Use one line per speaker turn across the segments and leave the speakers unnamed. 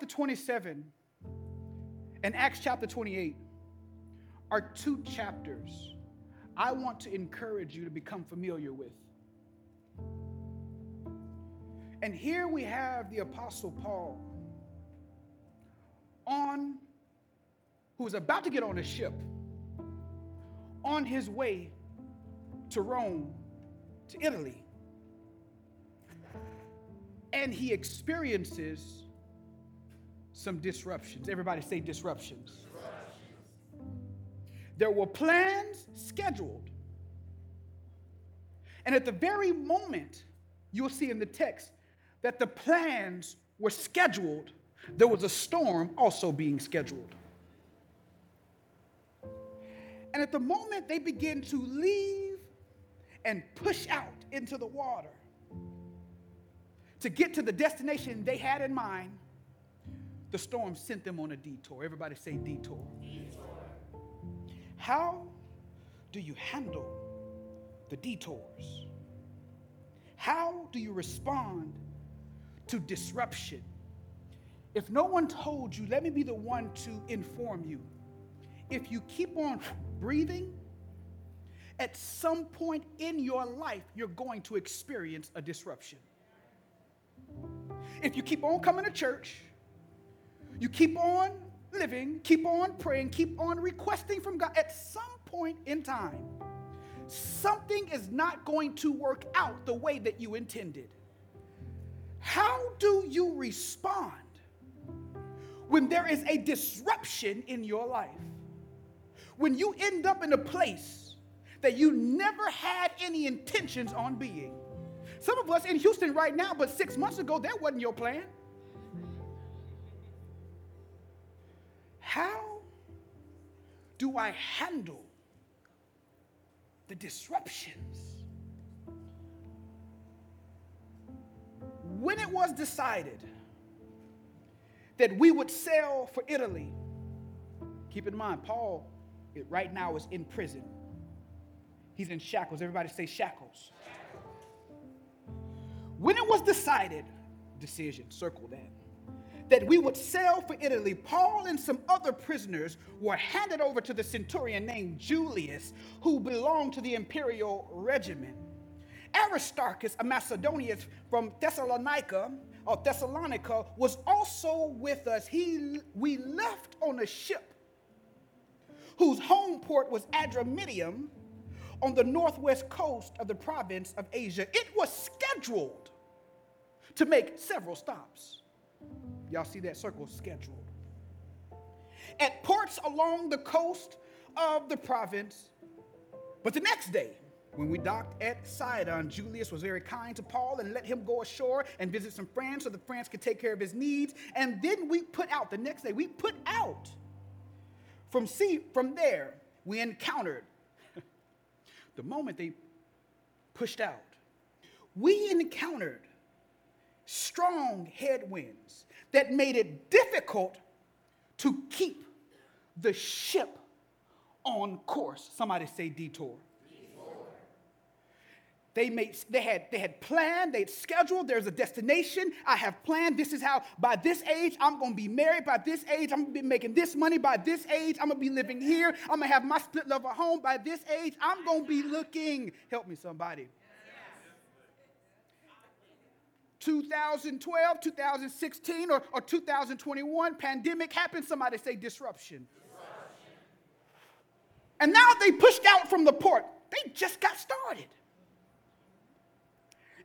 chapter 27 and Acts chapter 28 are two chapters I want to encourage you to become familiar with. And here we have the Apostle Paul on, who is about to get on a ship on his way to Rome, to Italy. And he experiences some disruptions. Everybody say disruptions. There were plans scheduled. And at the very moment, you'll see in the text that the plans were scheduled, there was a storm also being scheduled. And at the moment they begin to leave and push out into the water to get to the destination they had in mind, the storm sent them on a detour. Everybody say detour. detour. How do you handle the detours? How do you respond to disruption? If no one told you, let me be the one to inform you. If you keep on breathing, at some point in your life, you're going to experience a disruption. If you keep on coming to church, you keep on living, keep on praying, keep on requesting from God, at some point in time, something is not going to work out the way that you intended. How do you respond when there is a disruption in your life? When you end up in a place that you never had any intentions on being. Some of us in Houston right now, but six months ago, that wasn't your plan. How do I handle the disruptions? When it was decided that we would sail for Italy, keep in mind, Paul it, right now is in prison. He's in shackles. Everybody say shackles. When it was decided, decision, circle that that we would sail for Italy, Paul and some other prisoners were handed over to the centurion named Julius, who belonged to the imperial regiment. Aristarchus, a Macedonian from Thessalonica, or Thessalonica, was also with us. He, we left on a ship whose home port was Adramyttium on the northwest coast of the province of Asia. It was scheduled to make several stops. Y'all see that circle scheduled. At ports along the coast of the province. But the next day, when we docked at Sidon, Julius was very kind to Paul and let him go ashore and visit some friends so the friends could take care of his needs. And then we put out, the next day, we put out from sea, from there, we encountered the moment they pushed out, we encountered strong headwinds that made it difficult to keep the ship on course. Somebody say detour. They, made, they, had, they had planned, they'd scheduled, there's a destination. I have planned, this is how, by this age, I'm gonna be married. By this age, I'm gonna be making this money. By this age, I'm gonna be living here. I'm gonna have my split level home. By this age, I'm gonna be looking. Help me, somebody. 2012, 2016, or, or 2021, pandemic happened. Somebody say disruption. disruption. And now they pushed out from the port. They just got started.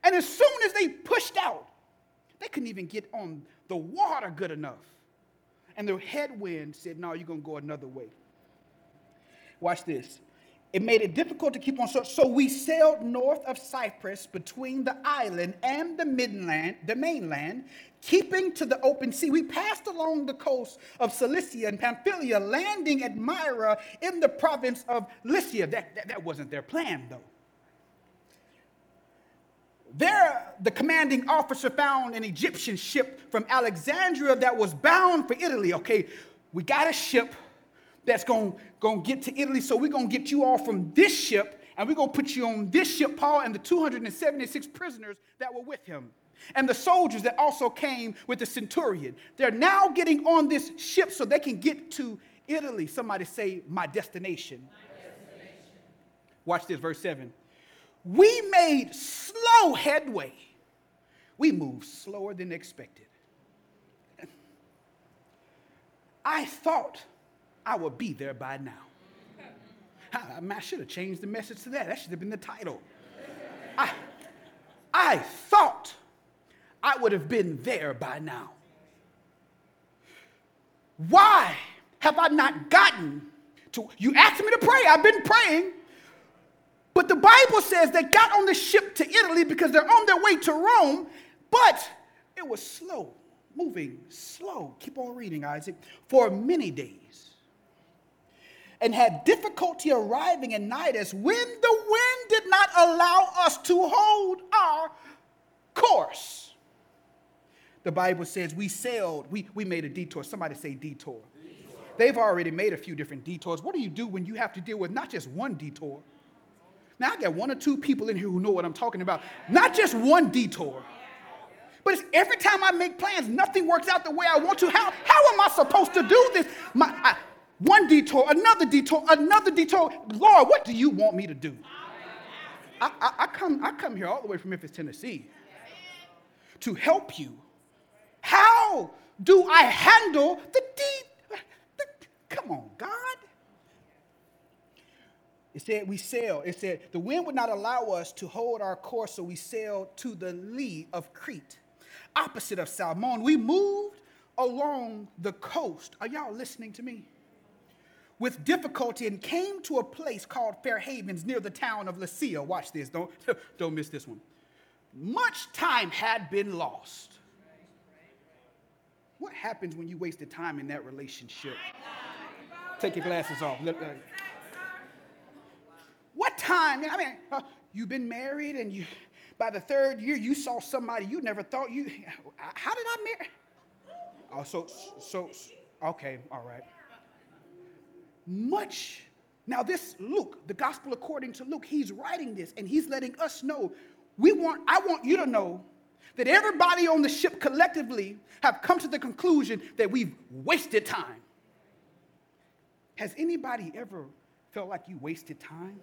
And as soon as they pushed out, they couldn't even get on the water good enough. And the headwind said, No, you're going to go another way. Watch this. It made it difficult to keep on. So, so we sailed north of Cyprus between the island and the mainland, the mainland, keeping to the open sea. We passed along the coast of Cilicia and Pamphylia, landing at Myra in the province of Lycia. That, that, that wasn't their plan, though. There, the commanding officer found an Egyptian ship from Alexandria that was bound for Italy. Okay, we got a ship that's going to get to Italy. So we're going to get you all from this ship and we're going to put you on this ship, Paul, and the 276 prisoners that were with him. and the soldiers that also came with the centurion. They're now getting on this ship so they can get to Italy. Somebody say, My destination. My destination. Watch this, verse 7. We made slow headway. We moved slower than expected. I thought I would be there by now. I, I should have changed the message to that. That should have been the title. I, I thought I would have been there by now. Why have I not gotten to? You asked me to pray, I've been praying. But the Bible says they got on the ship to Italy because they're on their way to Rome, but it was slow, moving slow. Keep on reading, Issac. For many days. And had difficulty arriving in Cnidus when the wind did not allow us to hold our course. The Bible says we sailed, we, we made a detour. Somebody say detour. detour. They've already made a few different detours. What do you do when you have to deal with not just one detour? Now, I got one or two people in here who know what I'm talking about. Not just one detour, but it's every time I make plans, nothing works out the way I want to. How, how am I supposed to do this? My, I, one detour, another detour, another detour. Lord, what do you want me to do? I, I, I come, I come here all the way from Memphis, Tennessee to help you. How do I handle the deep? Come on, God. It said we sailed. It said the wind would not allow us to hold our course, so we sailed to the lee of Crete, opposite of Salmon. We moved along the coast. Are y'all listening to me? With difficulty and came to a place called Fair Havens near the town of Lasea. Watch this, don't, don't miss this one. Much time had been lost. What happens when you wasted time in that relationship? Take your glasses off. Uh, what time? I mean, uh, you've been married and you, by the third year, you saw somebody you never thought you, how did I marry? Oh, so, so, okay, all right. Much. Now, this Luke, the gospel according to Luke, he's writing this and he's letting us know. We want, I want you to know that everybody on the ship collectively have come to the conclusion that we've wasted time. Has anybody ever felt like you wasted time?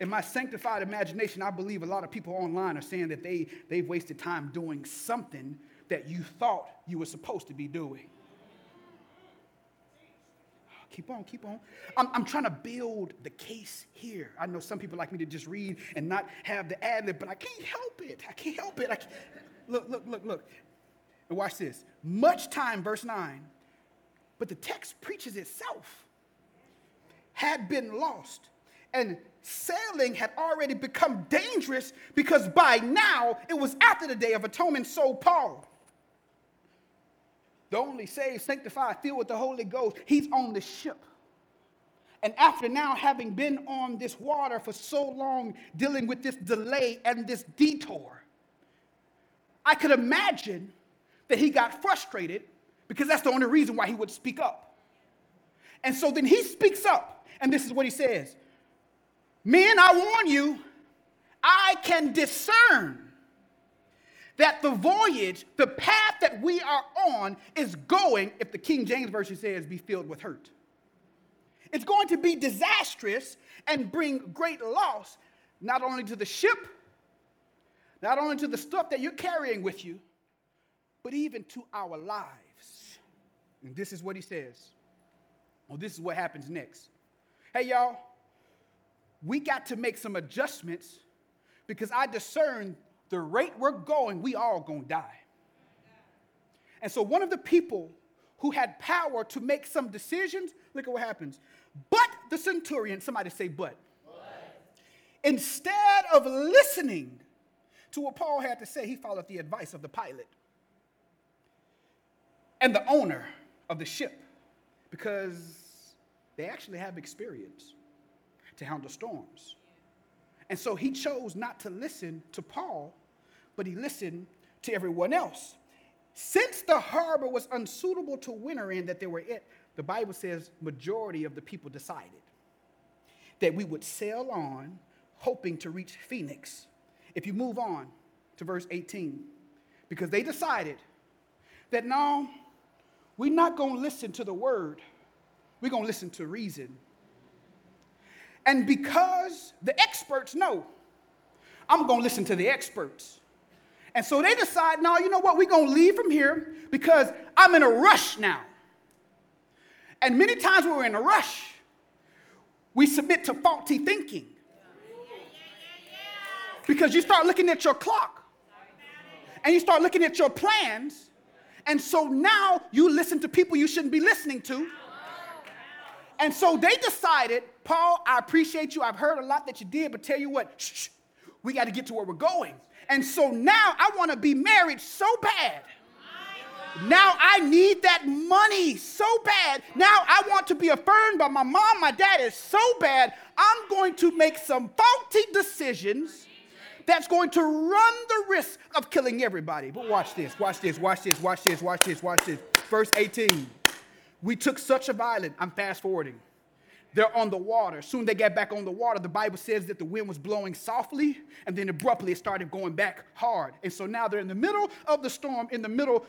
In my sanctified imagination, I believe a lot of people online are saying that they, they've wasted time doing something that you thought you were supposed to be doing. Keep on, keep on. I'm, I'm trying to build the case here. I know some people like me to just read and not have the ad lib, but I can't help it. I can't help it. I can't. Look, look, look, look. And watch this. Much time, verse 9, but the text preaches itself, had been lost and sailing had already become dangerous because by now it was after the day of atonement. So, Paul, the only saved, sanctified, filled with the Holy Ghost, he's on the ship. And after now having been on this water for so long, dealing with this delay and this detour, I could imagine that he got frustrated because that's the only reason why he would speak up. And so then he speaks up, and this is what he says Men, I warn you, I can discern that the voyage, the path that we are on, is going, if the King James Version says, be filled with hurt. It's going to be disastrous and bring great loss, not only to the ship, not only to the stuff that you're carrying with you, but even to our lives. And this is what he says. Well, this is what happens next. Hey, y'all, we got to make some adjustments because I discern the rate we're going, we all gonna die. And so one of the people who had power to make some decisions, look at what happens. But the centurion, somebody say, but. but. Instead of listening to what Paul had to say, he followed the advice of the pilot and the owner of the ship because they actually have experience to handle storms. And so he chose not to listen to Paul, but he listened to everyone else. Since the harbor was unsuitable to winter in that they were in, the Bible says majority of the people decided that we would sail on hoping to reach Phoenix. If you move on, to verse 18 because they decided that no, we're not going to listen to the word, we're going to listen to reason. And because the experts know, I'm going to listen to the experts. And so they decide, no, you know what, we're going to leave from here because I'm in a rush now. And many times when we're in a rush, we submit to faulty thinking. Because you start looking at your clock and you start looking at your plans. And so now you listen to people you shouldn't be listening to. And so they decided, Paul, I appreciate you. I've heard a lot that you did, but tell you what, shh, we got to get to where we're going. And so now I want to be married so bad. Now I need that money so bad. Now I want to be affirmed by my mom, my dad is so bad. I'm going to make some faulty decisions that's going to run the risk of killing everybody. But watch this, watch this, watch this, watch this, watch this, watch this. Verse 18. We took such a violent, I'm fast forwarding. They're on the water. Soon they get back on the water. The Bible says that the wind was blowing softly, and then abruptly it started going back hard. And so now they're in the middle of the storm, in the middle,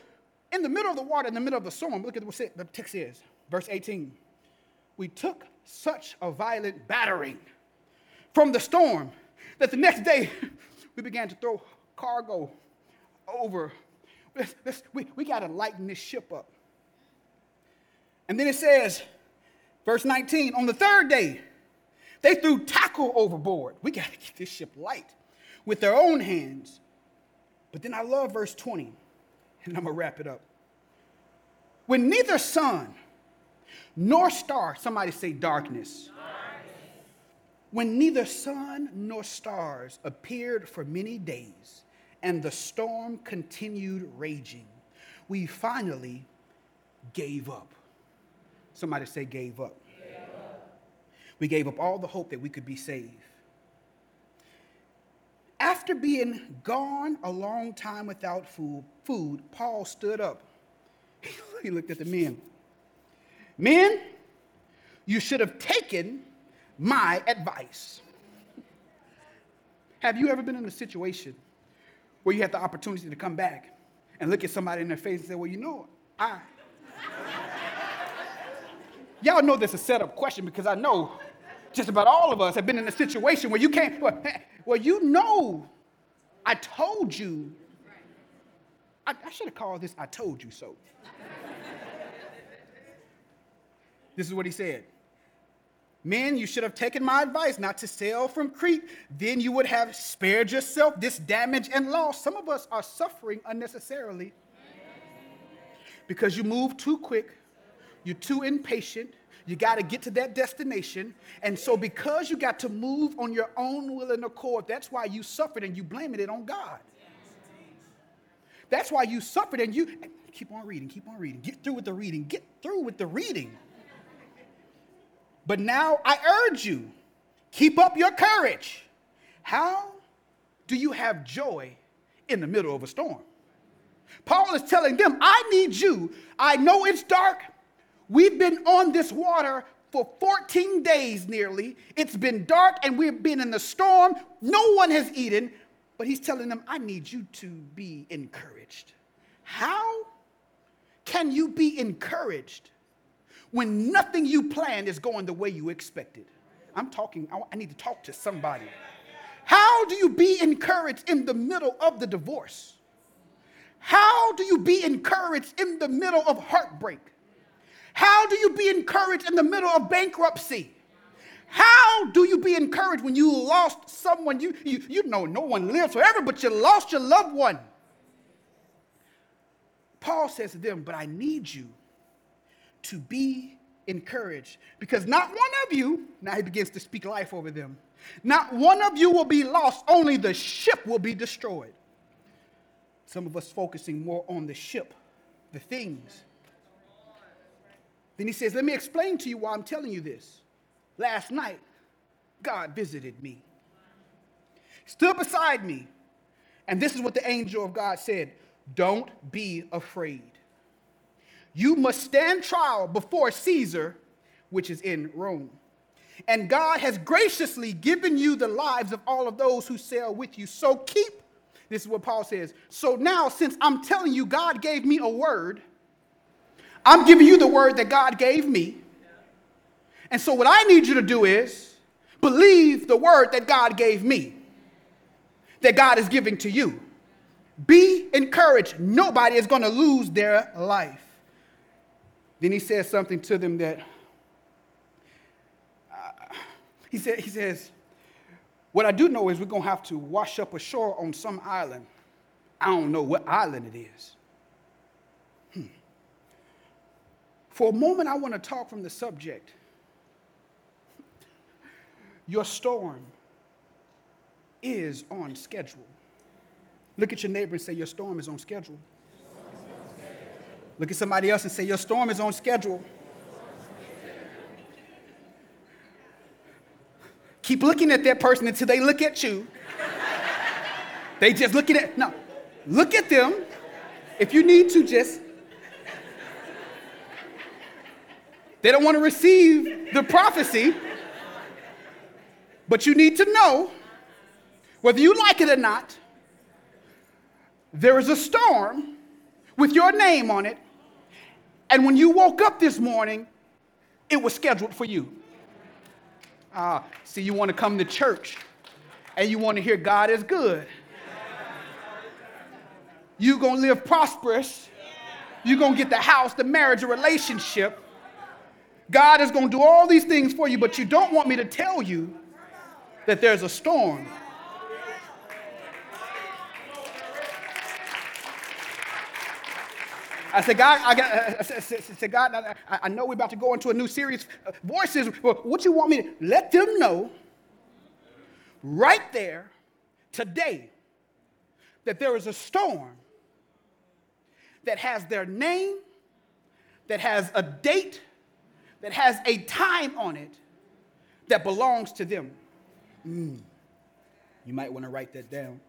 in the middle of the water, in the middle of the storm. Look at what the text says. Verse 18. We took such a violent battering from the storm that the next day we began to throw cargo over. Let's, we we got to lighten this ship up. And then it says, verse 19, on the third day, they threw tackle overboard. We got to get this ship light with their own hands. But then I love verse 20, and I'm going to wrap it up. When neither sun nor star, somebody say darkness. darkness. When neither sun nor stars appeared for many days, and the storm continued raging, we finally gave up. Somebody say, gave up. We gave up all the hope that we could be saved. After being gone a long time without food, food Paul stood up. he looked at the men. Men, you should have taken my advice. Have you ever been in a situation where you had the opportunity to come back and look at somebody in their face and say, Well, you know, I Y'all know this is a setup question because I know just about all of us have been in a situation where you can't, well, well you know, I told you. I, I should have called this I told you so. this is what he said. Men, you should have taken my advice not to sail from Crete. Then you would have spared yourself this damage and loss. Some of us are suffering unnecessarily because you move too quick you're too impatient. You got to get to that destination. And so, because you got to move on your own will and accord, that's why you suffered and you blaming it on God. That's why you suffered and you keep on reading, keep on reading. Get through with the reading, get through with the reading. But now I urge you, keep up your courage. How do you have joy in the middle of a storm? Paul is telling them, I need you. I know it's dark. We've been on this water for 14 days nearly. It's been dark and we've been in the storm. No one has eaten. But he's telling them, I need you to be encouraged. How can you be encouraged when nothing you planned is going the way you expected? I'm talking, I need to talk to somebody. How do you be encouraged in the middle of the divorce? How do you be encouraged in the middle of heartbreak? How do you be encouraged in the middle of bankruptcy? How do you be encouraged when you lost someone? You, you, you know no one lives forever, but you lost your loved one. Paul says to them, But I need you to be encouraged because not one of you, now he begins to speak life over them, not one of you will be lost, only the ship will be destroyed. Some of us focusing more on the ship, the things, then he says, Let me explain to you why I'm telling you this. Last night, God visited me, stood beside me, and this is what the angel of God said Don't be afraid. You must stand trial before Caesar, which is in Rome. And God has graciously given you the lives of all of those who sail with you. So keep This is what Paul says. So now, since I'm telling you, God gave me a word, I'm giving you the word that God gave me. And so, what I need you to do is believe the word that God gave me, that God is giving to you. Be encouraged. Nobody is going to lose their life. Then he says something to them that uh, he, said, he says, What I do know is we're going to have to wash up ashore on some island. I don't know what island it is. Hmm. For a moment, I want to talk from the subject your storm is on schedule. Look at your neighbor and say, Your storm is on schedule. Look at somebody else and say, Your storm is on schedule. Keep looking at that person until they look at you. they just looking at, no, look at them. If you need to, just. They don't want to receive the prophecy. But you need to know, whether you like it or not, there is a storm with your name on it. And when you woke up this morning, it was scheduled for you. Ah, see, you want to come to church and you want to hear God is good. You're going to live prosperous. You're going to get the house, the marriage, the relationship. God is going to do all these things for you, but you don't want me to tell you that there's a storm. I said, God, I, got, I said, God, I, know we're about to go into a new series. Voices, what you want me to let them know right there today that there is a storm that has their name, that has a date, that has a time on it that belongs to them. Mm. You might want to write that down.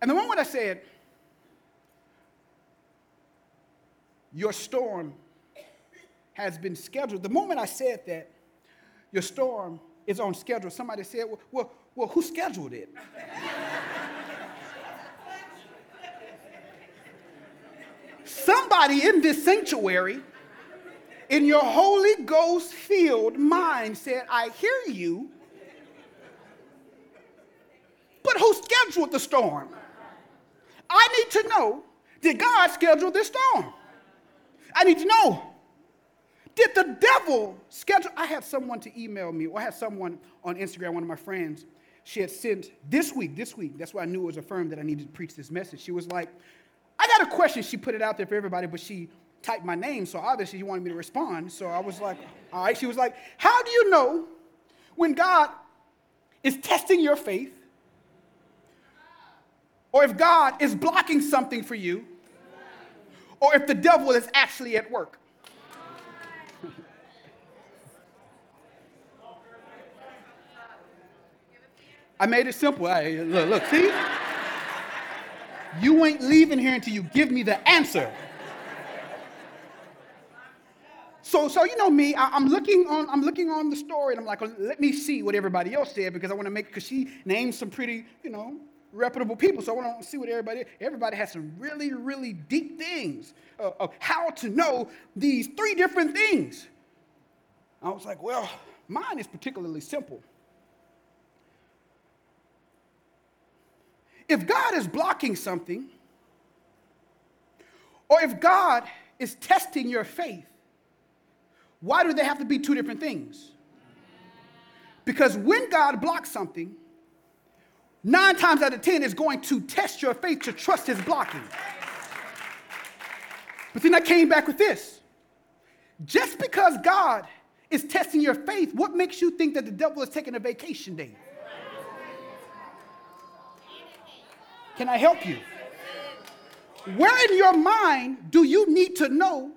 And the moment I said, Your storm has been scheduled, the moment I said that, your storm is on schedule, somebody said, Well, well, well who scheduled it? Somebody in this sanctuary in your Holy Ghost filled mind said, I hear you, but who scheduled the storm? I need to know did God schedule this storm? I need to know. Did the devil schedule? I had someone to email me, or I had someone on Instagram, one of my friends, she had sent this week, this week, that's why I knew it was affirmed that I needed to preach this message. She was like, I got a question. She put it out there for everybody, but she typed my name, so obviously she wanted me to respond. So I was like, all right. She was like, How do you know when God is testing your faith? Or if God is blocking something for you? Or if the devil is actually at work? I made it simple. I, look, look, see? You ain't leaving here until you give me the answer. So, so you know me, I, am looking on, I'm looking on the story, and I'm like, let me see what everybody else said because I want to make, because she named some pretty, you know, reputable people. So I want to see what everybody, everybody has some really, really deep things uh, of how to know these three different things. I was like, well, mine is particularly simple. If God is blocking something, or if God is testing your faith, why do they have to be two different things? Because when God blocks something, nine times out of ten is going to test your faith to trust his blocking. But then I came back with this. Just because God is testing your faith, what makes you think that the devil is taking a vacation day? Can I help you? Where in your mind do you need to know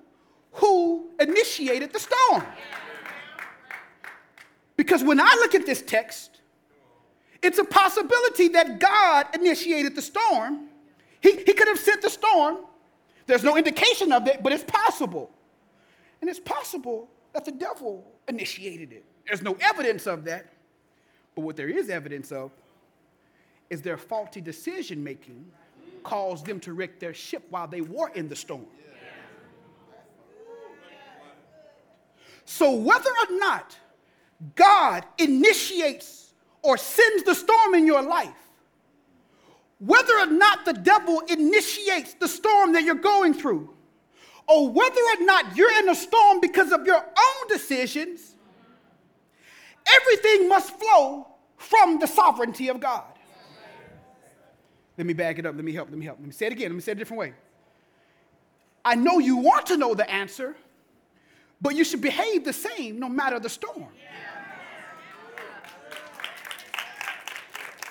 who initiated the storm. Because when I look at this text, it's a possibility that God initiated the storm. He, he could have sent the storm. There's no indication of it, but it's possible. And it's possible that the devil initiated it. There's no evidence of that. But what there is evidence of is their faulty decision making caused them to wreck their ship while they were in the storm. So, whether or not God initiates or sends the storm in your life, whether or not the devil initiates the storm that you're going through, or whether or not you're in a storm because of your own decisions, everything must flow from the sovereignty of God. Let me back it up. Let me help. Let me help. Let me say it again. Let me say it a different way. I know you want to know the answer, but you should behave the same no matter the storm.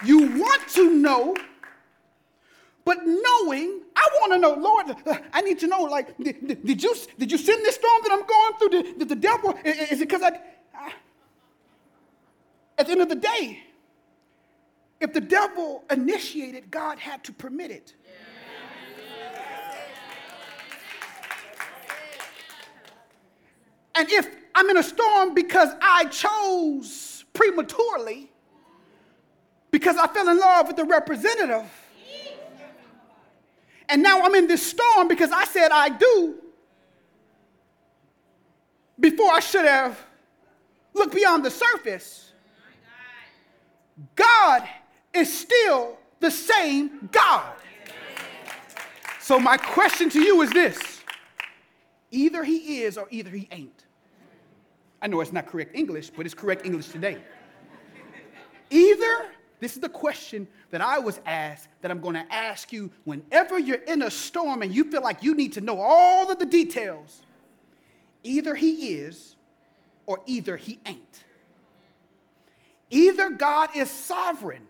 You want to know, but knowing, I want to know, Lord, I need to know, like, did, did, you, did you send this storm that I'm going through? Did, did the devil, is it because I, I, at the end of the day, if the devil initiated, God had to permit it. And if I'm in a storm because I chose prematurely, because I fell in love with the representative, and now I'm in this storm because I said I do before I should have looked beyond the surface. God is still the same God. So, my question to you is this either he is or either he ain't. I know it's not correct English, but it's correct English today. Either, this is the question that I was asked that I'm to ask you whenever you're in a storm and you feel like you need to know all of the details. Either he is or either he ain't. Either God is sovereign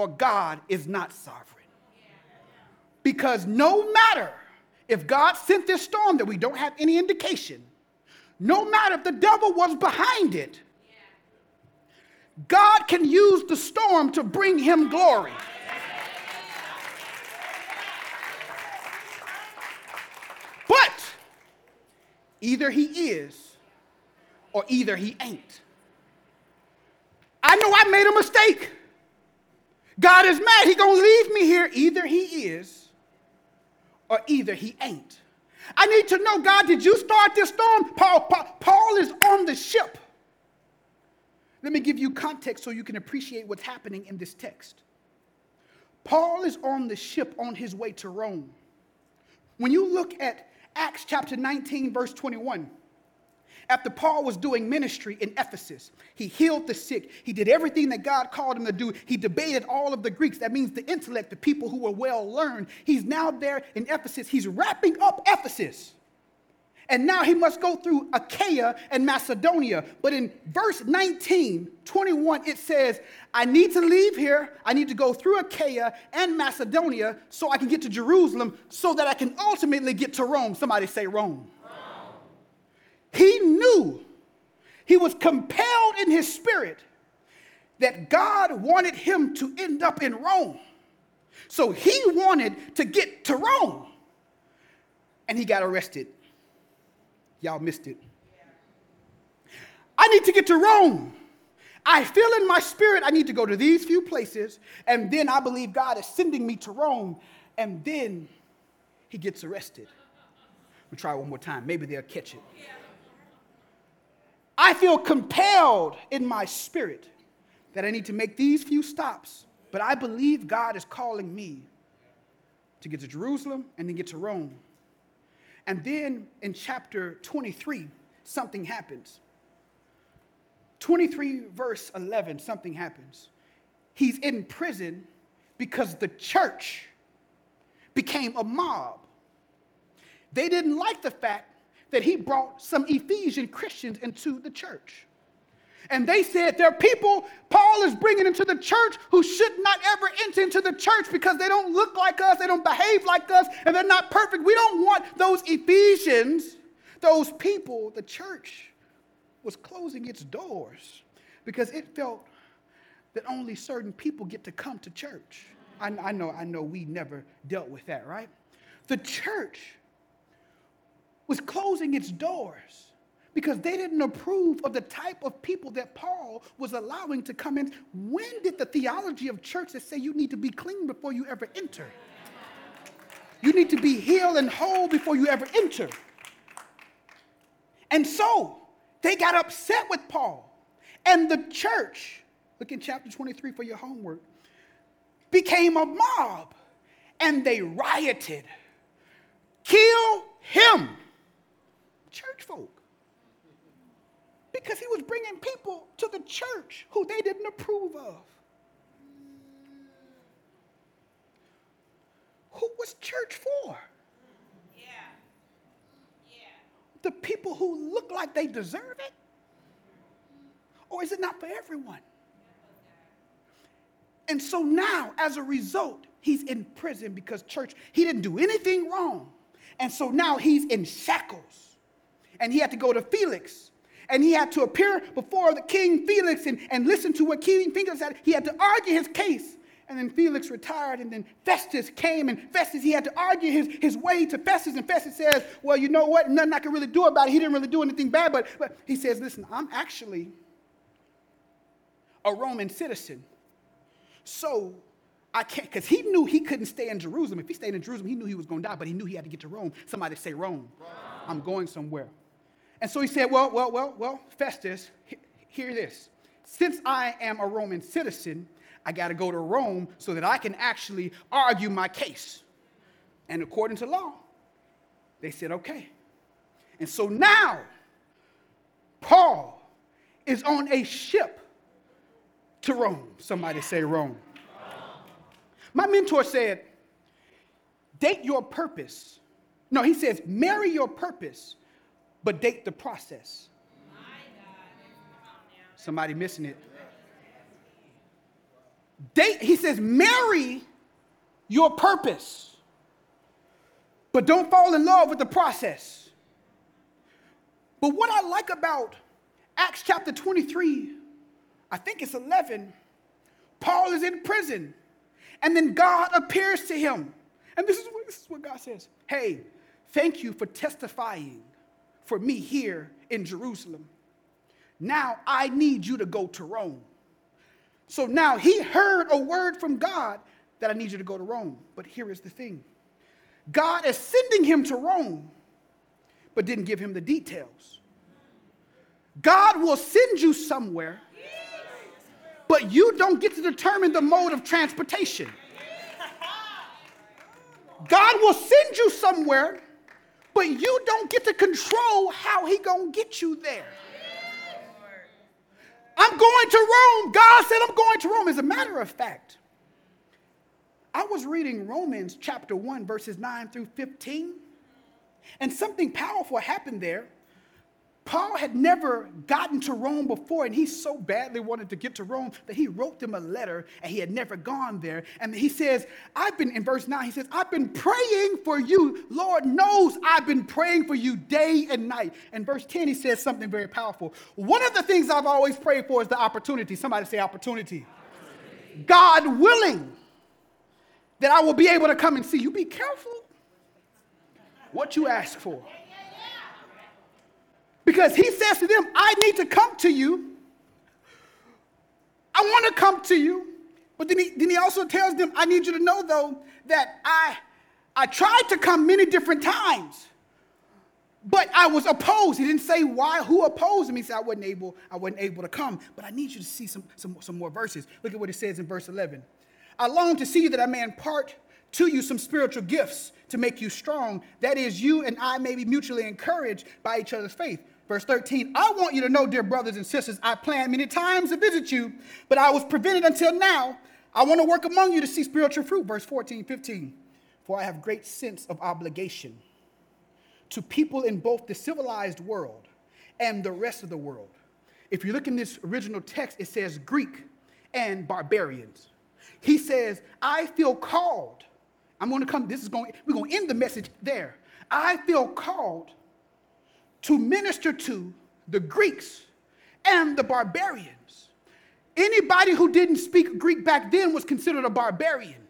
or God is not sovereign. Because no matter if God sent this storm that we don't have any indication, no matter if the devil was behind it, God can use the storm to bring him glory. But either he is or either he ain't. I know I made a mistake. God is mad. He going to leave me here. Either he is or either he ain't. I need to know, God, did you start this storm? Paul, Paul, Paul is on the ship. Let me give you context so you can appreciate what's happening in this text. Paul is on the ship on his way to Rome. When you look at Acts chapter 19, verse 21, after Paul was doing ministry in Ephesus, he healed the sick. He did everything that God called him to do. He debated all of the Greeks. That means the intellect, the people who were well learned. He's now there in Ephesus. He's wrapping up Ephesus. And now he must go through Achaia and Macedonia. But in verse 19, 21, it says, I need to leave here. I need to go through Achaia and Macedonia so I can get to Jerusalem so that I can ultimately get to Rome. Somebody say Rome. He knew, he was compelled in his spirit that God wanted him to end up in Rome. So he wanted to get to Rome. And he got arrested. Y'all missed it. I need to get to Rome. I feel in my spirit I need to go to these few places, and then I believe God is sending me to Rome, and then he gets arrested. We'll try one more time. Maybe they'll catch it. I feel compelled in my spirit that I need to make these few stops, but I believe God is calling me to get to Jerusalem and then get to Rome. And then in chapter 23, something happens. 23, verse 11, something happens. He's in prison because the church became a mob. They didn't like the fact that he brought some Ephesian Christians into the church. And they said there are people Paul is bringing into the church who should not ever enter into the church because they don't look like us, they don't behave like us, and they're not perfect. We don't want those Ephesians, those people. The church was closing its doors because it felt that only certain people get to come to church. I, I know, I know we never dealt with that, right? The church was closing its doors because they didn't approve of the type of people that Paul was allowing to come in. When did the theology of churches say you need to be clean before you ever enter? You need to be healed and whole before you ever enter. And so they got upset with Paul. And the church, look in chapter 23 for your homework, became a mob and they rioted. Kill him, church folk. Because he was bringing people to the church who they didn't approve of. Who was church for? Yeah. Yeah. The people who look like they deserve it? Or is it not for everyone? And so now, as a result, he's in prison because church, he didn't do anything wrong. And so now he's in shackles. And he had to go to Felix. And he had to appear before the King Felix and, and listen to what King Felix said. He had to argue his case. And then Felix retired, and then Festus came, and Festus, he had to argue his, his way to Festus. And Festus says, Well, you know what? Nothing I can really do about it. He didn't really do anything bad, but, but he says, Listen, I'm actually a Roman citizen. So I can't, because he knew he couldn't stay in Jerusalem. If he stayed in Jerusalem, he knew he was going to die, but he knew he had to get to Rome. Somebody say, Rome. Rome. I'm going somewhere. And so he said, Well, well, well, well, Festus, hear this. Since I am a Roman citizen, I got to go to Rome so that I can actually argue my case. And according to law, they said, okay. And so now, Paul is on a ship to Rome. Somebody say Rome. My mentor said, date your purpose. No, he says, marry your purpose, but date the process. Somebody missing it. Date, he says, marry your purpose, but don't fall in love with the process. But what I like about Acts chapter 23, I think it's 11, Paul is in prison, and then God appears to him. And this is what, this is what God says Hey, thank you for testifying for me here in Jerusalem. Now I need you to go to Rome. So now he heard a word from God that I need you to go to Rome. But here is the thing God is sending him to Rome, but didn't give him the details. God will send you somewhere, but you don't get to determine the mode of transportation. God will send you somewhere, but you don't get to control how he to get you there. I'm going to Rome. God said I'm going to Rome. As a matter of fact, I was reading Romans chapter 1, verses 9 through 15, and something powerful happened there Paul had never gotten to Rome before, and he so badly wanted to get to Rome that he wrote them a letter and he had never gone there. And he says, I've been, in verse 9, he says, I've been praying for you. Lord knows I've been praying for you day and night. And verse 10, he says something very powerful. One of the things I've always prayed for is the opportunity. Somebody say opportunity. opportunity. God willing that I will be able to come and see you. Be careful what you ask for. Because he says to them, I need to come to you. I want to come to you. But then he, then he also tells them, I need you to know, though, that I, I tried to come many different times, but I was opposed. He didn't say why, who opposed him. He said, I wasn't able, I wasn't able to come. But I need you to see some, some, some more verses. Look at what it says in verse 11. I long to see that I may impart to you some spiritual gifts to make you strong. That is, you and I may be mutually encouraged by each other's faith. Verse 13, I want you to know, dear brothers and sisters, I planned many times to visit you, but I was prevented until now. I want to work among you to see spiritual fruit. Verse 14, 15, for I have great sense of obligation to people in both the civilized world and the rest of the world. If you look in this original text, it says Greek and barbarians. He says, I feel called. I'm going to come, this is going, we're going to end the message there. I feel called to minister to the Greeks and the barbarians. Anybody who didn't speak Greek back then was considered a barbarian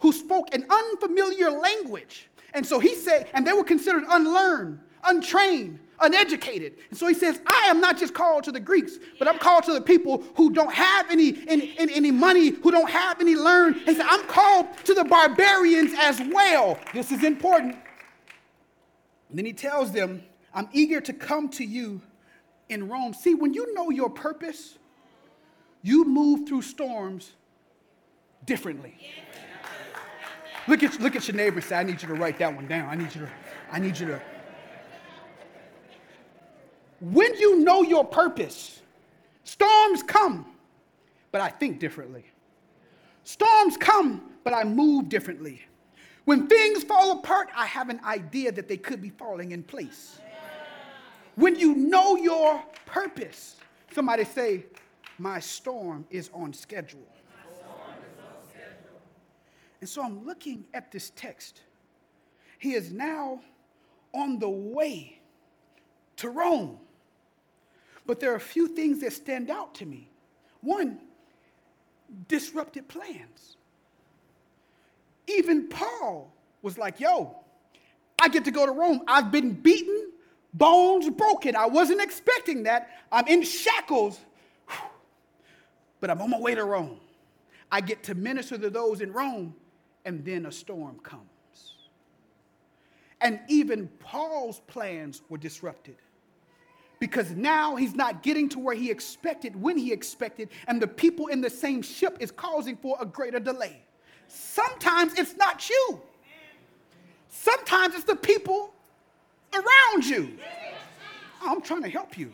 who spoke an unfamiliar language. And so he said, and they were considered unlearned, untrained, uneducated. And so he says, I am not just called to the Greeks, but I'm called to the people who don't have any, any, any money, who don't have any learn. He said, I'm called to the barbarians as well. This is important. And then he tells them, I'm eager to come to you in Rome. See, when you know your purpose, you move through storms differently. Look at, look at your neighbor and say, I need you to write that one down. I need you to, I need you to. When you know your purpose, storms come, but I think differently. Storms come, but I move differently. When things fall apart, I have an idea that they could be falling in place. When you know your purpose, somebody say, My storm is on schedule. And so I'm looking at this text. He is now on the way to Rome. But there are a few things that stand out to me. One, disrupted plans. Even Paul was like, yo, I get to go to Rome. I've been beaten, bones broken. I wasn't expecting that. I'm in shackles, but I'm on my way to Rome. I get to minister to those in Rome and then a storm comes. And even Paul's plans were disrupted because now he's not getting to where he expected when he expected, and the people in the same ship is causing for a greater delay. Sometimes it's not you, sometimes it's the people around you. I'm trying to help you.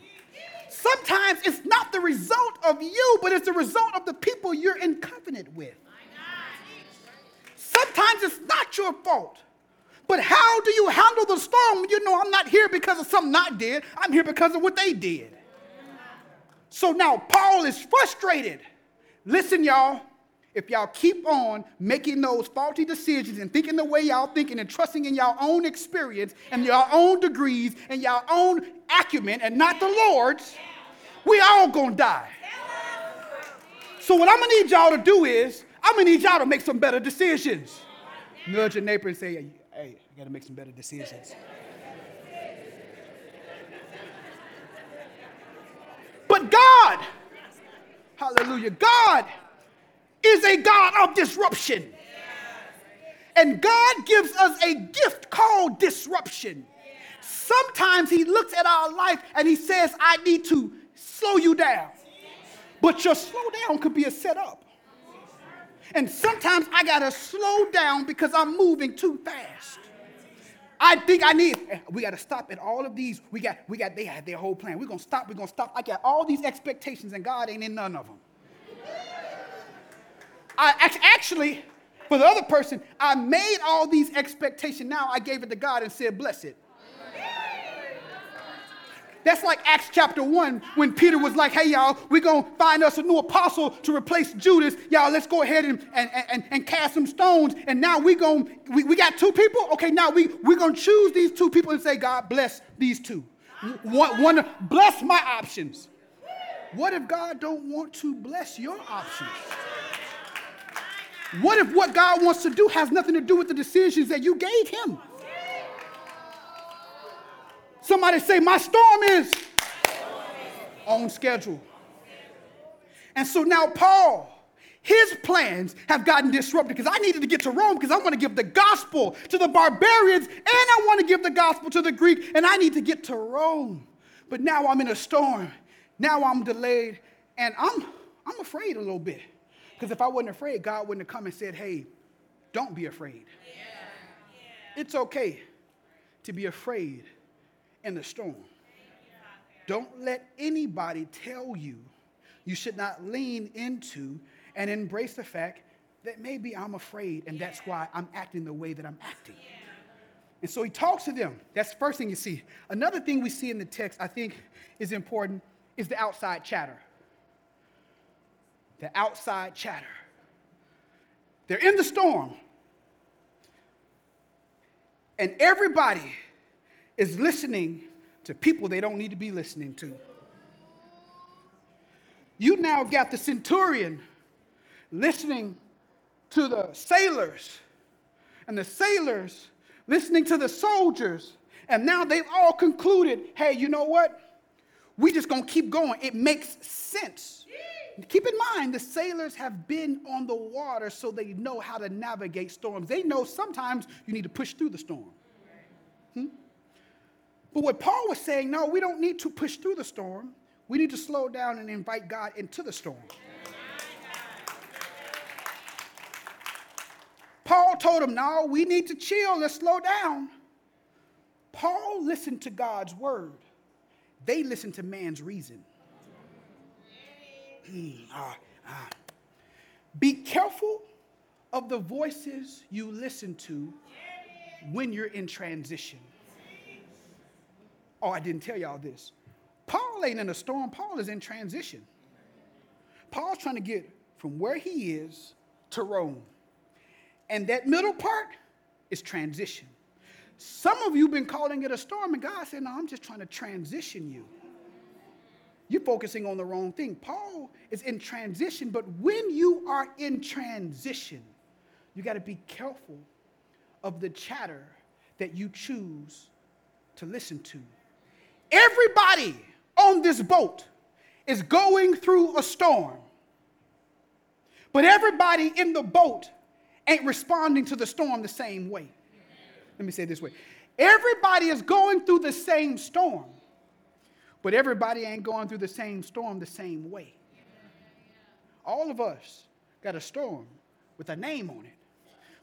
Sometimes it's not the result of you, but it's the result of the people you're in covenant with. Sometimes it's not your fault. But how do you handle the storm when you know I'm not here because of something I did? I'm here because of what they did. So now Paul is frustrated. Listen, y'all, if y'all keep on making those faulty decisions and thinking the way y'all thinking and trusting in y'all own experience and your own degrees and y'all own acumen and not the Lord's, we all gonna die. So what I'm gonna need y'all to do is I'm gonna need y'all to make some better decisions. Nudge your neighbor and say, hey, I gotta make some better decisions. But God, hallelujah, God is a God of disruption. And God gives us a gift called disruption. Sometimes He looks at our life and He says, I need to slow you down. But your slow down could be a setup. And sometimes I got to slow down because I'm moving too fast. I think I need, eh, we got to stop at all of these. We got, we got, they had their whole plan. We're to stop, we're to stop. I got all these expectations, and God ain't in none of them. I actually, for the other person, I made all these expectations. Now I gave it to God and said, bless it. That's like Acts chapter 1 when Peter was like, hey, y'all, we're going to find us a new apostle to replace Judas. Y'all, let's go ahead and, and, and, and cast some stones. And now we going we, we got two people? Okay, now we, we're going to choose these two people and say, God, bless these two. One, one, bless my options. What if God don't want to bless your options? What if what God wants to do has nothing to do with the decisions that you gave him? Somebody say, My storm is on schedule. And so now, Paul, his plans have gotten disrupted because I needed to get to Rome because I want to give the gospel to the barbarians and I want to give the gospel to the Greek and I need to get to Rome. But now I'm in a storm. Now I'm delayed and I'm, I'm afraid a little bit. Because if I wasn't afraid, God wouldn't have come and said, hey, don't be afraid. Yeah. Yeah. It's okay to be afraid in the storm. Don't let anybody tell you you should not lean into and embrace the fact that maybe I'm afraid and that's why I'm acting the way that I'm acting. And so he talks to them. That's the first thing you see. Another thing we see in the text I think is important is the outside chatter. The outside chatter. They're in the storm. And everybody is listening to people they don't need to be listening to. You now got the centurion listening to the sailors, and the sailors listening to the soldiers, And now they've all concluded hey, you know what? we just gonna keep going. It makes sense. Keep in mind, the sailors have been on the water, so they know how to navigate storms. They know sometimes you need to push through the storm. Hmm? But what Paul was saying, no, we don't need to push through the storm. We need to slow down and invite God into the storm. Paul told him, no, we need to chill, let's slow down. Paul listened to God's word. They listened to man's reason. Ah, ah. Be careful of the voices you listen to when you're in transition. Oh, I didn't tell y'all this. Paul ain't in a storm, Paul is in transition. Paul's trying to get from where he is to Rome. And that middle part is transition. Some of you been calling it a storm, and God said, No, I'm just trying to transition you. You're focusing on the wrong thing. Paul is in transition, but when you are in transition, you got to be careful of the chatter that you choose to listen to. Everybody on this boat is going through a storm, but everybody in the boat ain't responding to the storm the same way. Let me say it this way everybody is going through the same storm, but everybody ain't going through the same storm the same way. All of us got a storm with a name on it,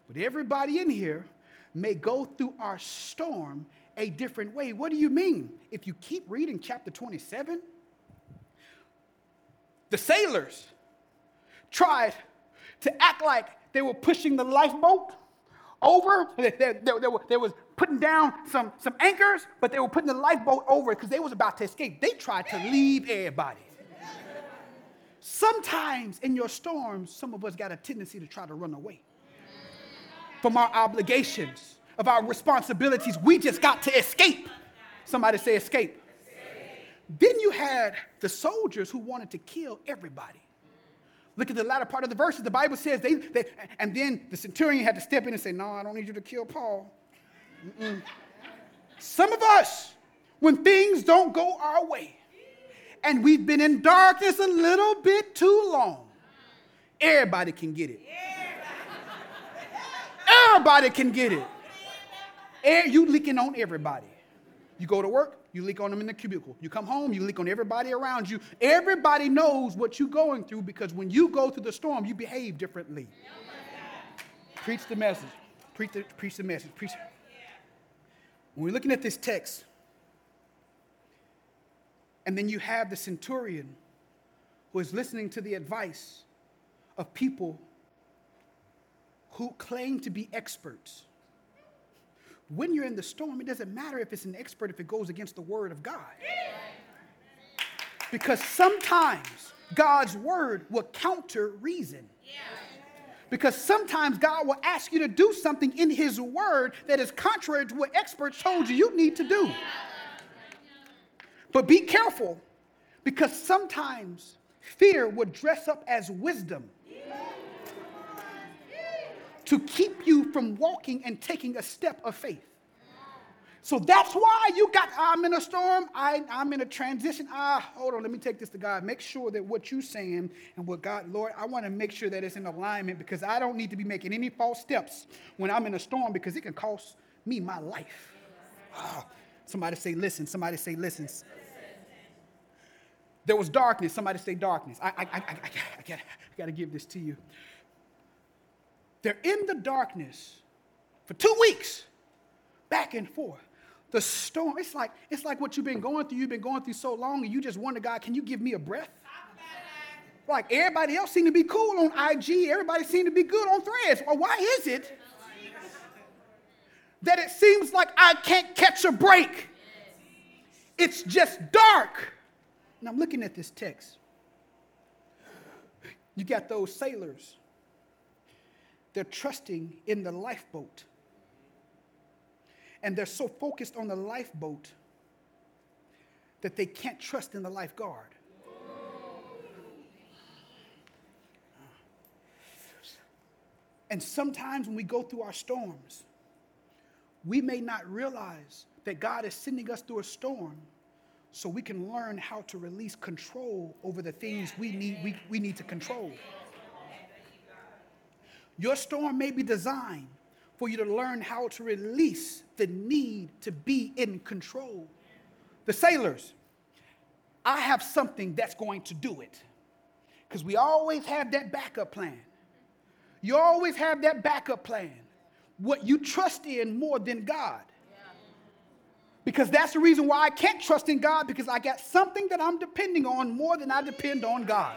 but everybody in here may go through our storm a different way. What do you mean? If you keep reading chapter 27, the sailors tried to act like they were pushing the lifeboat over. There, they, were, they was putting down some, some anchors, but they were putting the lifeboat over it because they was about to escape. They tried to leave everybody. Sometimes in your storms, some of us got a tendency to try to run away from our obligations, of our responsibilities. We just got to escape. Somebody say escape. Then you had the soldiers who wanted to kill everybody. Look at the latter part of the verses. The Bible says they, they and then the centurion had to step in and say, No, I don't need you to kill Paul. Mm-mm. Some of us, when things don't go our way, and we've been in darkness a little bit too long, everybody can get it. Everybody can get it. Air, you leaking on everybody. You go to work, you leak on them in the cubicle. You come home, you leak on everybody around you. Everybody knows what you're going through because when you go through the storm, you behave differently. Preach the message. Preach the, preach the message. Preach. When we're looking at this text, and then you have the centurion who is listening to the advice of people who claim to be experts when you're in the storm, it doesn't matter if it's an expert if it goes against the word of God. Because sometimes God's word will counter reason. Because sometimes God will ask you to do something in his word that is contrary to what experts told you you need to do. But be careful because sometimes fear will dress up as wisdom to keep you from walking and taking a step of faith. So that's why you got, I'm in a storm, I, I'm in a transition. Ah, hold on, let me take this to God. Make sure that what you're saying and what God, Lord, I want to make sure that it's in alignment because I don't need to be making any false steps when I'm in a storm because it can cost me my life. Ah, somebody say, listen. Somebody say, listen. There was darkness. Somebody say, darkness. I, I, I, I, I, I got to give this to you. They're in the darkness for two weeks, back and forth. The storm, it's like, it's like what you've been going through. You've been going through so long, and you just wonder, God, can you give me a breath? Like everybody else seemed to be cool on IG, everybody seemed to be good on threads. Well, why is it that it seems like I can't catch a break? It's just dark. And I'm looking at this text. You got those sailors they're trusting in the lifeboat. And they're so focused on the lifeboat that they can't trust in the lifeguard. And sometimes when we go through our storms, we may not realize that God is sending us through a storm so we can learn how to release control over the things we need, we, we need to control. Your storm may be designed for you to learn how to release the need to be in control. The sailors, I have something that's going to do it. Because we always have that backup plan. You always have that backup plan. What you trust in more than God. Because that's the reason why I can't trust in God because I got something that I'm depending on more than I depend on God.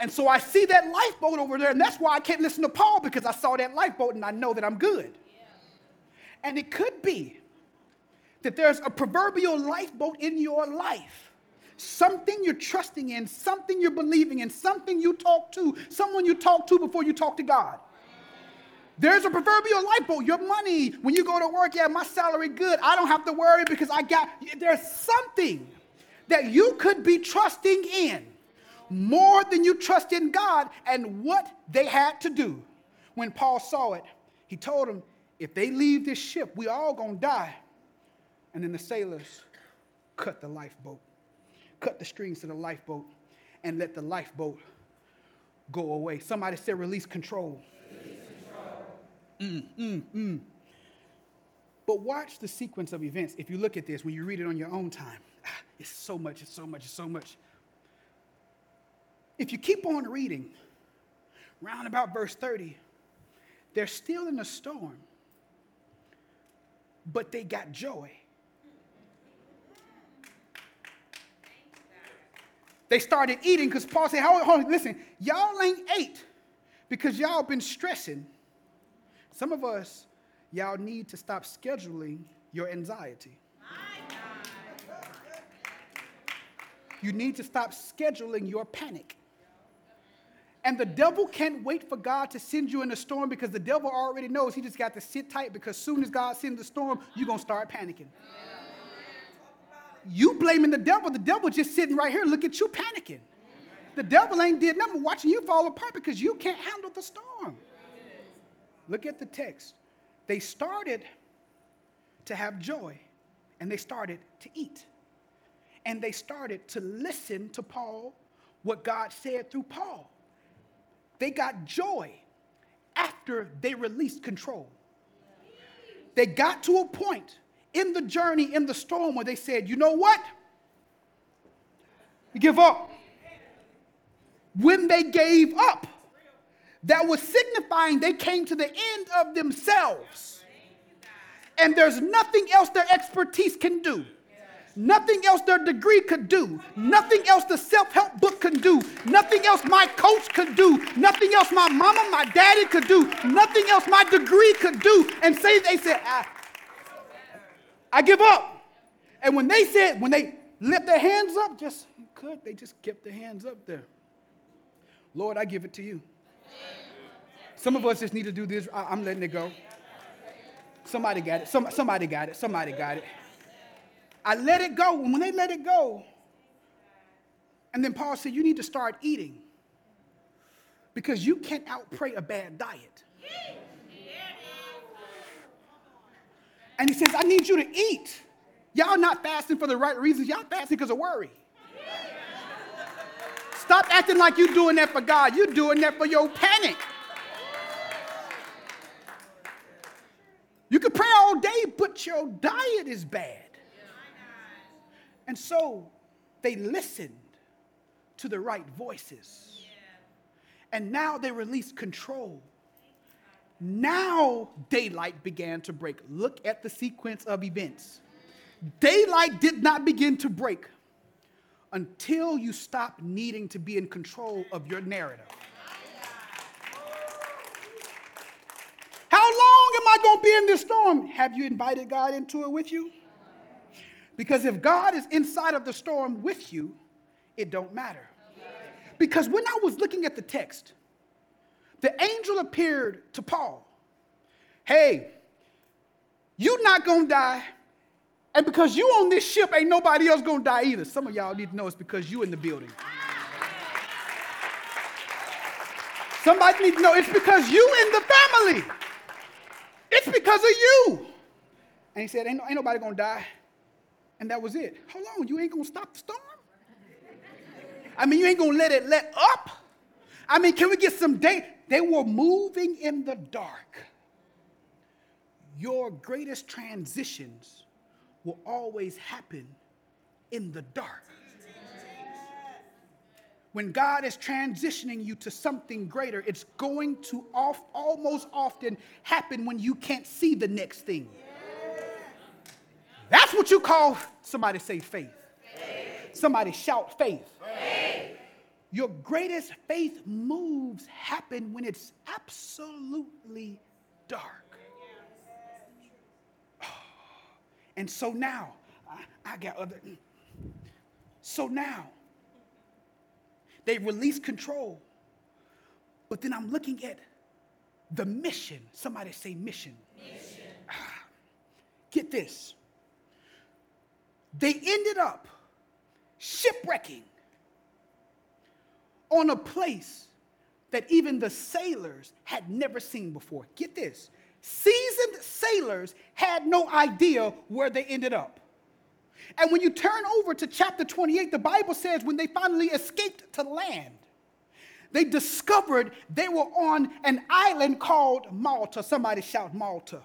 And so I see that lifeboat over there, and that's why I can't listen to Paul because I saw that lifeboat and I know that I'm good. And it could be that there's a proverbial lifeboat in your life. Something you're trusting in, something you're believing in, something you talk to, someone you talk to before you talk to God. There's a proverbial lifeboat. Your money, when you go to work, yeah, my salary good. I don't have to worry because I got, there's something that you could be trusting in more than you trust in God and what they had to do. When Paul saw it, he told them, if they leave this ship, we all gonna die. And then the sailors cut the lifeboat, cut the strings to the lifeboat, and let the lifeboat go away. Somebody said, release control. Mm, mm, mm. But watch the sequence of events. If you look at this, when you read it on your own time, it's so much, it's so much, it's so much. If you keep on reading, round about verse 30, they're still in a storm, but they got joy. They started eating because Paul said, hold on, listen, y'all ain't ate because y'all been stressing some of us, y'all need to stop scheduling your anxiety. You need to stop scheduling your panic. And the devil can't wait for God to send you in a storm because the devil already knows he just got to sit tight because soon as God sends the storm, you're going to start panicking. You blaming the devil, the devil just sitting right here, look at you panicking. The devil ain't did nothing watching you fall apart because you can't handle the storm. Look at the text. They started to have joy and they started to eat. And they started to listen to Paul, what God said through Paul. They got joy after they released control. They got to a point in the journey, in the storm, where they said, you know what? Give up. When they gave up, that was signifying they came to the end of themselves. And there's nothing else their expertise can do. Nothing else their degree could do. Nothing else the self help book can do. Nothing else my coach could do. Nothing else my mama, my daddy could do. Nothing else my degree could do. And say, they said, I, I give up. And when they said, when they lift their hands up, just could, they just kept their hands up there. Lord, I give it to you. Some of us just need to do this. I, am letting it go. Somebody got it. Some, somebody got it. Somebody got it. I let it go. And when they let it go, and then Paul said, You need to start eating because you can't outpray a bad diet. And he says, I need you to eat. Y'all not fasting for the right reasons. Y'all fasting because of worry. Stop acting like you're doing that for God. You're doing that for your panic. You can pray all day, but your diet is bad. And so they listened to the right voices. And now they released control. Now daylight began to break. Look at the sequence of events. Daylight did not begin to break until you stop needing to be in control of your narrative. How long am I going to be in this storm? Have you invited God into it with you? Because if God is inside of the storm with you, it don't matter. Because when I was looking at the text, the angel appeared to Paul. Hey, you're not to die. And because you on this ship, ain't nobody else gonna die either. Some of y'all need to know it's because you in the building. Somebody need to know it's because you in the family. It's because of you. And he said, Ain't, ain't nobody gonna die. And that was it. Hold on, you ain't gonna stop the storm? I mean, you ain't gonna let it let up? I mean, can we get some date? They were moving in the dark. Your greatest transitions will always happen in the dark. When God is transitioning you to something greater, it's going to off, almost often happen when you can't see the next thing. That's what you call somebody say faith. faith. Somebody shout faith. faith. Your greatest faith moves happen when it's absolutely dark. And so now, I, I got other. Mm. So now, they release control. But then I'm looking at the mission. Somebody say mission. mission. Ah, get this. They ended up shipwrecking on a place that even the sailors had never seen before. Get this. Seasoned sailors had no idea where they ended up. And when you turn over to chapter 28, the Bible says when they finally escaped to land, they discovered they were on an island called Malta. Somebody shout Malta.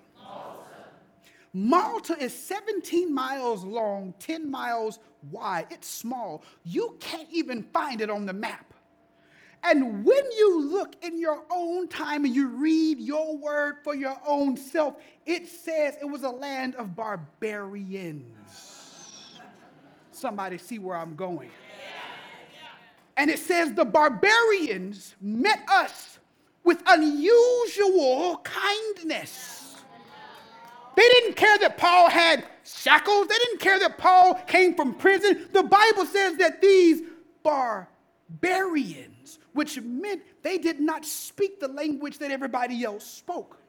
Malta is 17 miles long, 10 miles wide. It's small. You can't even find it on the map. And when you look in your own time and you read your word for your own self, it says it was a land of barbarians. Somebody see where I'm going. And it says the barbarians met us with unusual kindness. They didn't care that Paul had shackles. They didn't care that Paul came from prison. The Bible says that these barbarians, which meant they did not speak the language that everybody else spoke,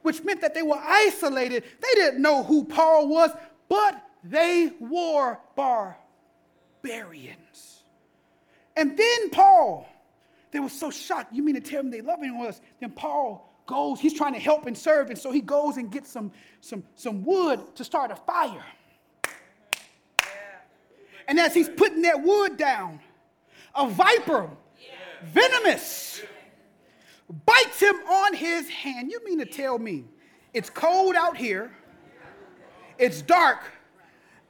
which meant that they were isolated. They didn't know who Paul was, but they were barbarians. And then Paul, they were so shocked. You mean to tell them they love him was? Then Paul goes, he's trying to help and serve, and so he goes and gets some, some, some wood to start a fire. And as he's putting that wood down, a viper, venomous, bites him on his hand. You mean to tell me it's cold out here, it's dark,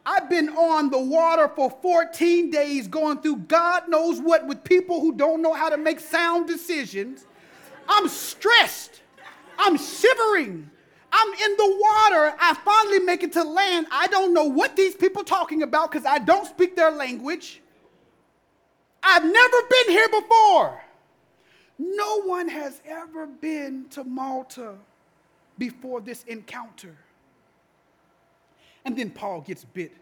I've been on the water for 14 days going through God knows what with people who don't know how to make sound decisions. I'm stressed. I'm shivering. I'm in the water. I finally make it to land. I don't know what these people are talking about because I don't speak their language. I've never been here before. No one has ever been to Malta before this encounter. And then Paul gets bit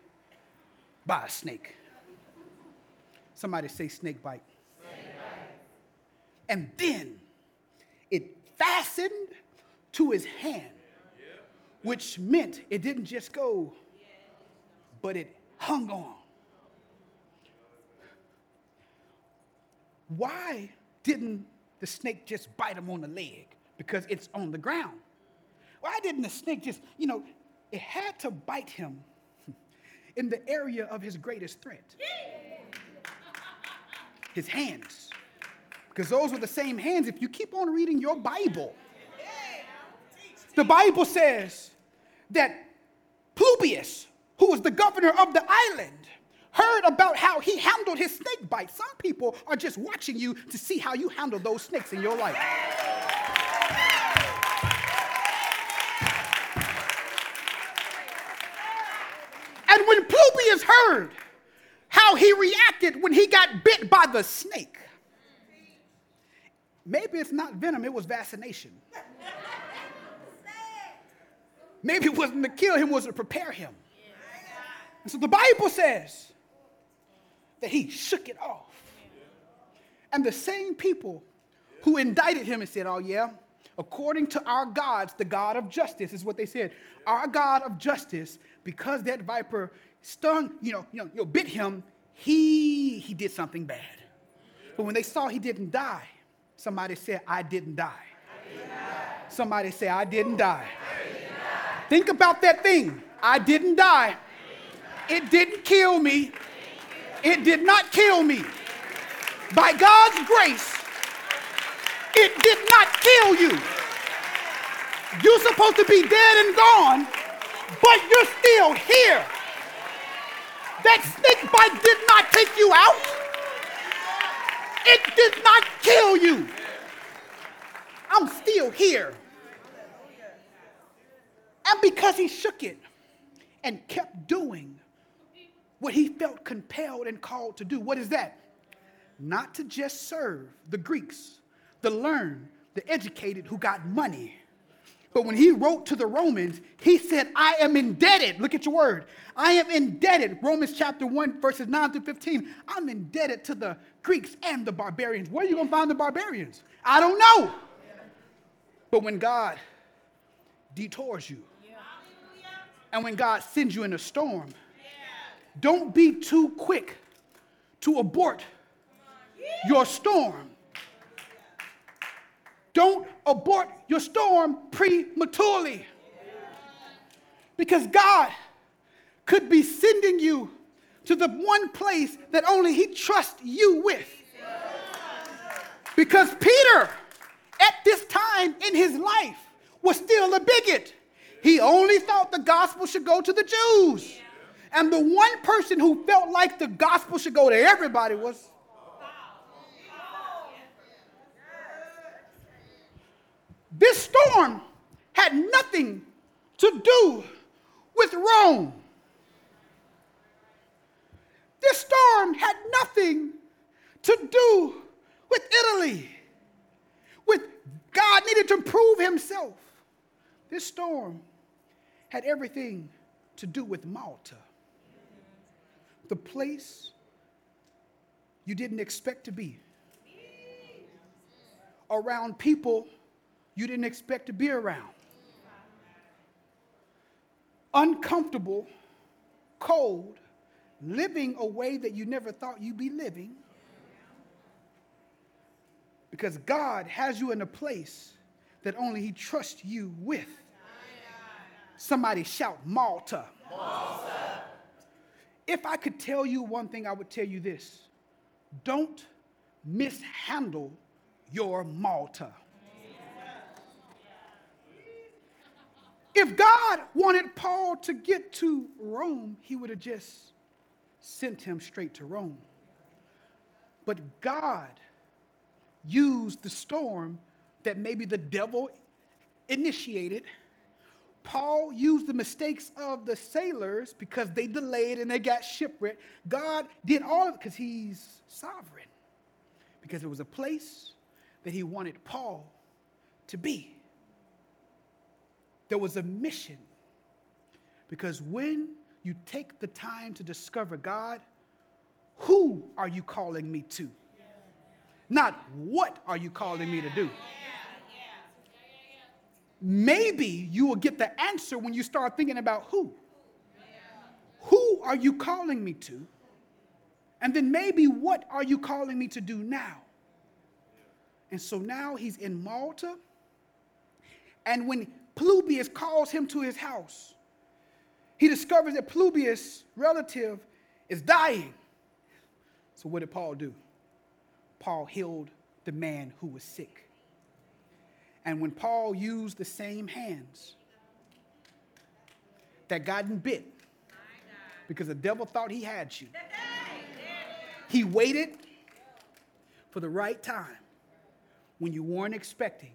by a snake. Somebody say snake bite. Snake bite. And then it fastened to his hand, which meant it didn't just go, but it hung on. Why didn't the snake just bite him on the leg? Because it's on the ground. Why didn't the snake just, you know, it had to bite him in the area of his greatest threat his hands. Because those were the same hands. If you keep on reading your Bible, the Bible says that Publius, who was the governor of the island, heard about how he handled his snake bite. Some people are just watching you to see how you handle those snakes in your life. And when Publius heard how he reacted when he got bit by the snake, maybe it's not venom, it was vaccination. Maybe it wasn't to kill him, was to prepare him. And so the Bible says that he shook it off. And the same people who indicted him and said, Oh, yeah, according to our gods, the God of justice is what they said. Our God of justice because that viper stung, you know, you know, you know, bit him, he, he did something bad. But when they saw he didn't die, somebody said, I didn't die. I didn't die. Somebody say, I didn't die. Think about that thing. I didn't die. It didn't kill me. It did not kill me. By God's grace, it did not kill you. You're supposed to be dead and gone, but you're still here. That snake bite did not take you out. It did not kill you. I'm still here. And because he shook it and kept doing what he felt compelled and called to do, what is that? Not to just serve the Greeks, the learned, the educated who got money. But when he wrote to the Romans, he said, I am indebted. Look at your word. I am indebted. Romans chapter 1, verses 9 through 15. I'm indebted to the Greeks and the barbarians. Where are you going to find the barbarians? I don't know. But when God detours you, and when God sends you in a storm, don't be too quick to abort your storm. Don't abort your storm prematurely. Because God could be sending you to the one place that only He trusts you with. Because Peter, at this time in his life, was still a bigot. He only thought the gospel should go to the Jews. And the one person who felt like the gospel should go to everybody was This storm had nothing to do with Rome. This storm had nothing to do with Italy. With God needed to prove himself. This storm had everything to do with Malta. The place you didn't expect to be. Around people you didn't expect to be around. Uncomfortable, cold, living a way that you never thought you'd be living. Because God has you in a place that only He trusts you with. Somebody shout, Malta. Malta. If I could tell you one thing, I would tell you this don't mishandle your Malta. If God wanted Paul to get to Rome, he would have just sent him straight to Rome. But God used the storm that maybe the devil initiated. Paul used the mistakes of the sailors because they delayed and they got shipwrecked. God did all of it because he's sovereign, because it was a place that he wanted Paul to be. There was a mission. Because when you take the time to discover God, who are you calling me to? Not what are you calling me to do? Maybe you will get the answer when you start thinking about who. Who are you calling me to? And then maybe what are you calling me to do now? And so now he's in Malta. And when Publius calls him to his house. He discovers that Publius' relative is dying. So, what did Paul do? Paul healed the man who was sick. And when Paul used the same hands that got bit, because the devil thought he had you, he waited for the right time when you weren't expecting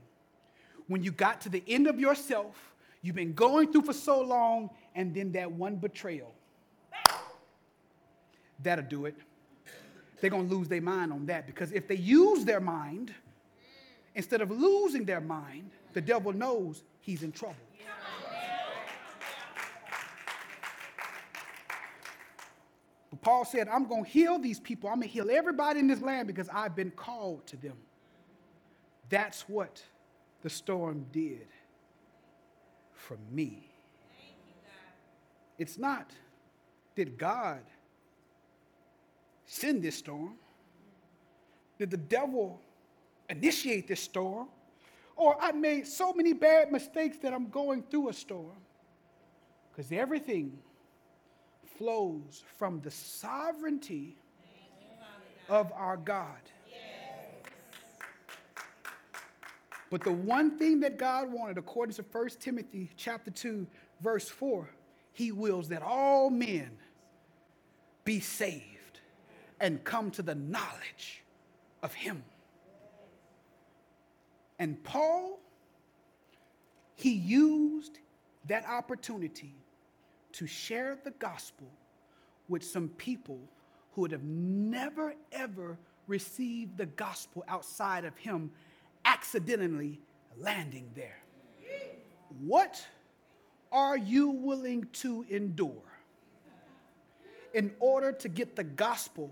when you got to the end of yourself, you've been going through for so long, and then that one betrayal. That'll do it. They're going to lose their mind on that because if they use their mind, instead of losing their mind, the devil knows he's in trouble. But Paul said, I'm going to heal these people. I'm going to heal everybody in this land because I've been called to them. That's what the storm did for me. It's not, did God send this storm? Did the devil initiate this storm? Or I made so many bad mistakes that I'm going through a storm. Because everything flows from the sovereignty of our God. But the one thing that God wanted, according to 1 Timothy chapter 2, verse 4, he wills that all men be saved and come to the knowledge of him. And Paul, he used that opportunity to share the gospel with some people who would have never, ever received the gospel outside of him accidentally landing there. What are you willing to endure in order to get the gospel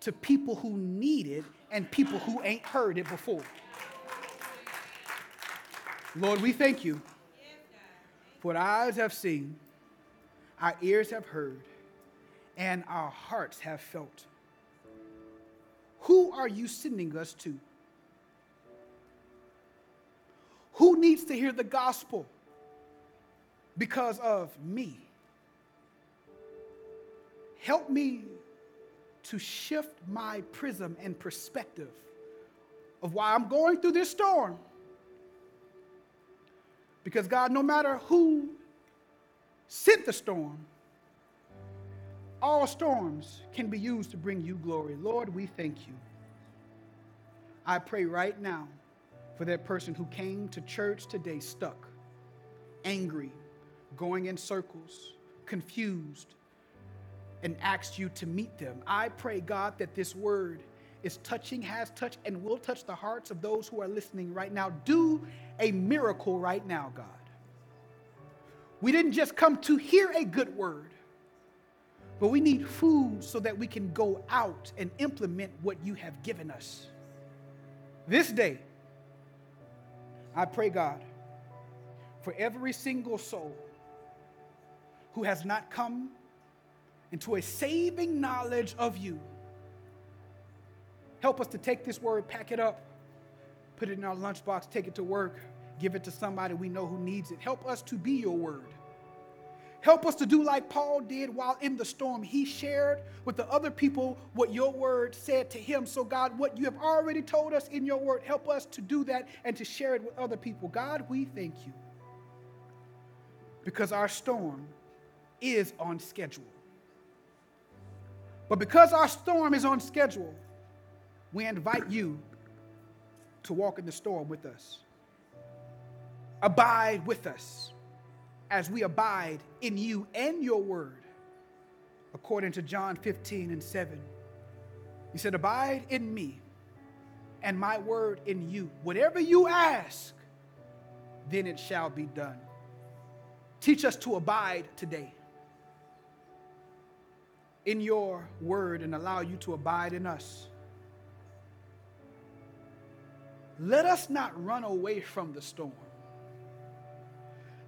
to people who need it and people who ain't heard it before? Lord, we thank you for what eyes have seen, our ears have heard, and our hearts have felt. Who are you sending us to? Who needs to hear the gospel because of me? Help me to shift my prism and perspective of why I'm going through this storm. Because, God, no matter who sent the storm, all storms can be used to bring you glory. Lord, we thank you. I pray right now for that person who came to church today stuck, angry, going in circles, confused, and asked you to meet them. I pray, God, that this word is touching, has touched, and will touch the hearts of those who are listening right now. Do a miracle right now, God. We didn't just come to hear a good word, but we need food so that we can go out and implement what you have given us. This day, I pray, God, for every single soul who has not come into a saving knowledge of you. Help us to take this word, pack it up, put it in our lunchbox, take it to work, give it to somebody we know who needs it. Help us to be your word. Help us to do like Paul did while in the storm. He shared with the other people what your word said to him. So, God, what you have already told us in your word, help us to do that and to share it with other people. God, we thank you because our storm is on schedule. But because our storm is on schedule, we invite you to walk in the storm with us. Abide with us as we abide in you and your word, according to John 15 and 7. He said, Abide in me and my word in you. Whatever you ask, then it shall be done. Teach us to abide today in your word and allow you to abide in us. Let us not run away from the storm.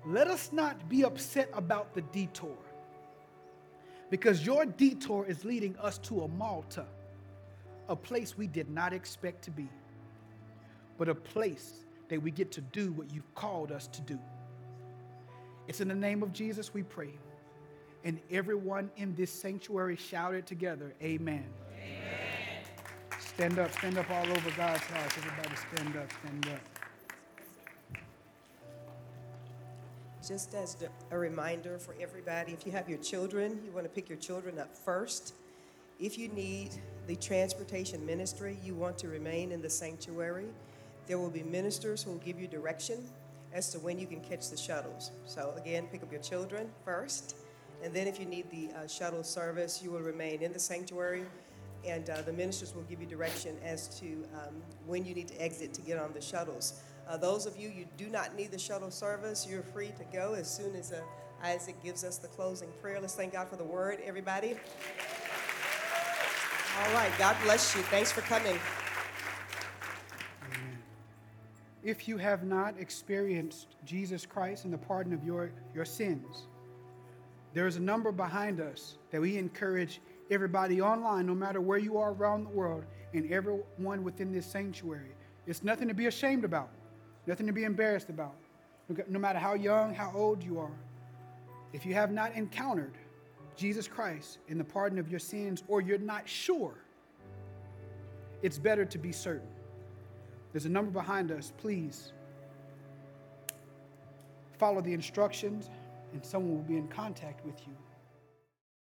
Let us not be upset about the detour because your detour is leading us to a Malta, a place we did not expect to be, but a place that we get to do what you've called us to do. It's in the name of Jesus we pray. And everyone in this sanctuary shouted together, Amen. Stand up, stand up all over God's house. Everybody stand up, stand up.
Just as a reminder for everybody, if you have your children, you want to pick your children up first. If you need the transportation ministry, you want to remain in the sanctuary, there will be ministers who will give you direction as to when you can catch the shuttles. So, again, pick up your children first. And then, if you need the uh, shuttle service, you will remain in the sanctuary, and uh, the ministers will give you direction as to um, when you need to exit to get on the shuttles. Uh, those of you you do not need the shuttle service, you're free to go as soon as uh, Issac gives us the closing prayer. Let's thank God for the word, everybody. All right, God bless you. Thanks for coming.
If you have not experienced Jesus Christ and the pardon of your, your sins, there is a number behind us that we encourage everybody online, no matter where you are around the world, and everyone within this sanctuary. It's nothing to be ashamed about, nothing to be embarrassed about, no matter how young, how old you are. If you have not encountered Jesus Christ in the pardon of your sins, or you're not sure, it's better to be certain. There's a number behind us. Please follow the instructions, and someone will be in contact with you.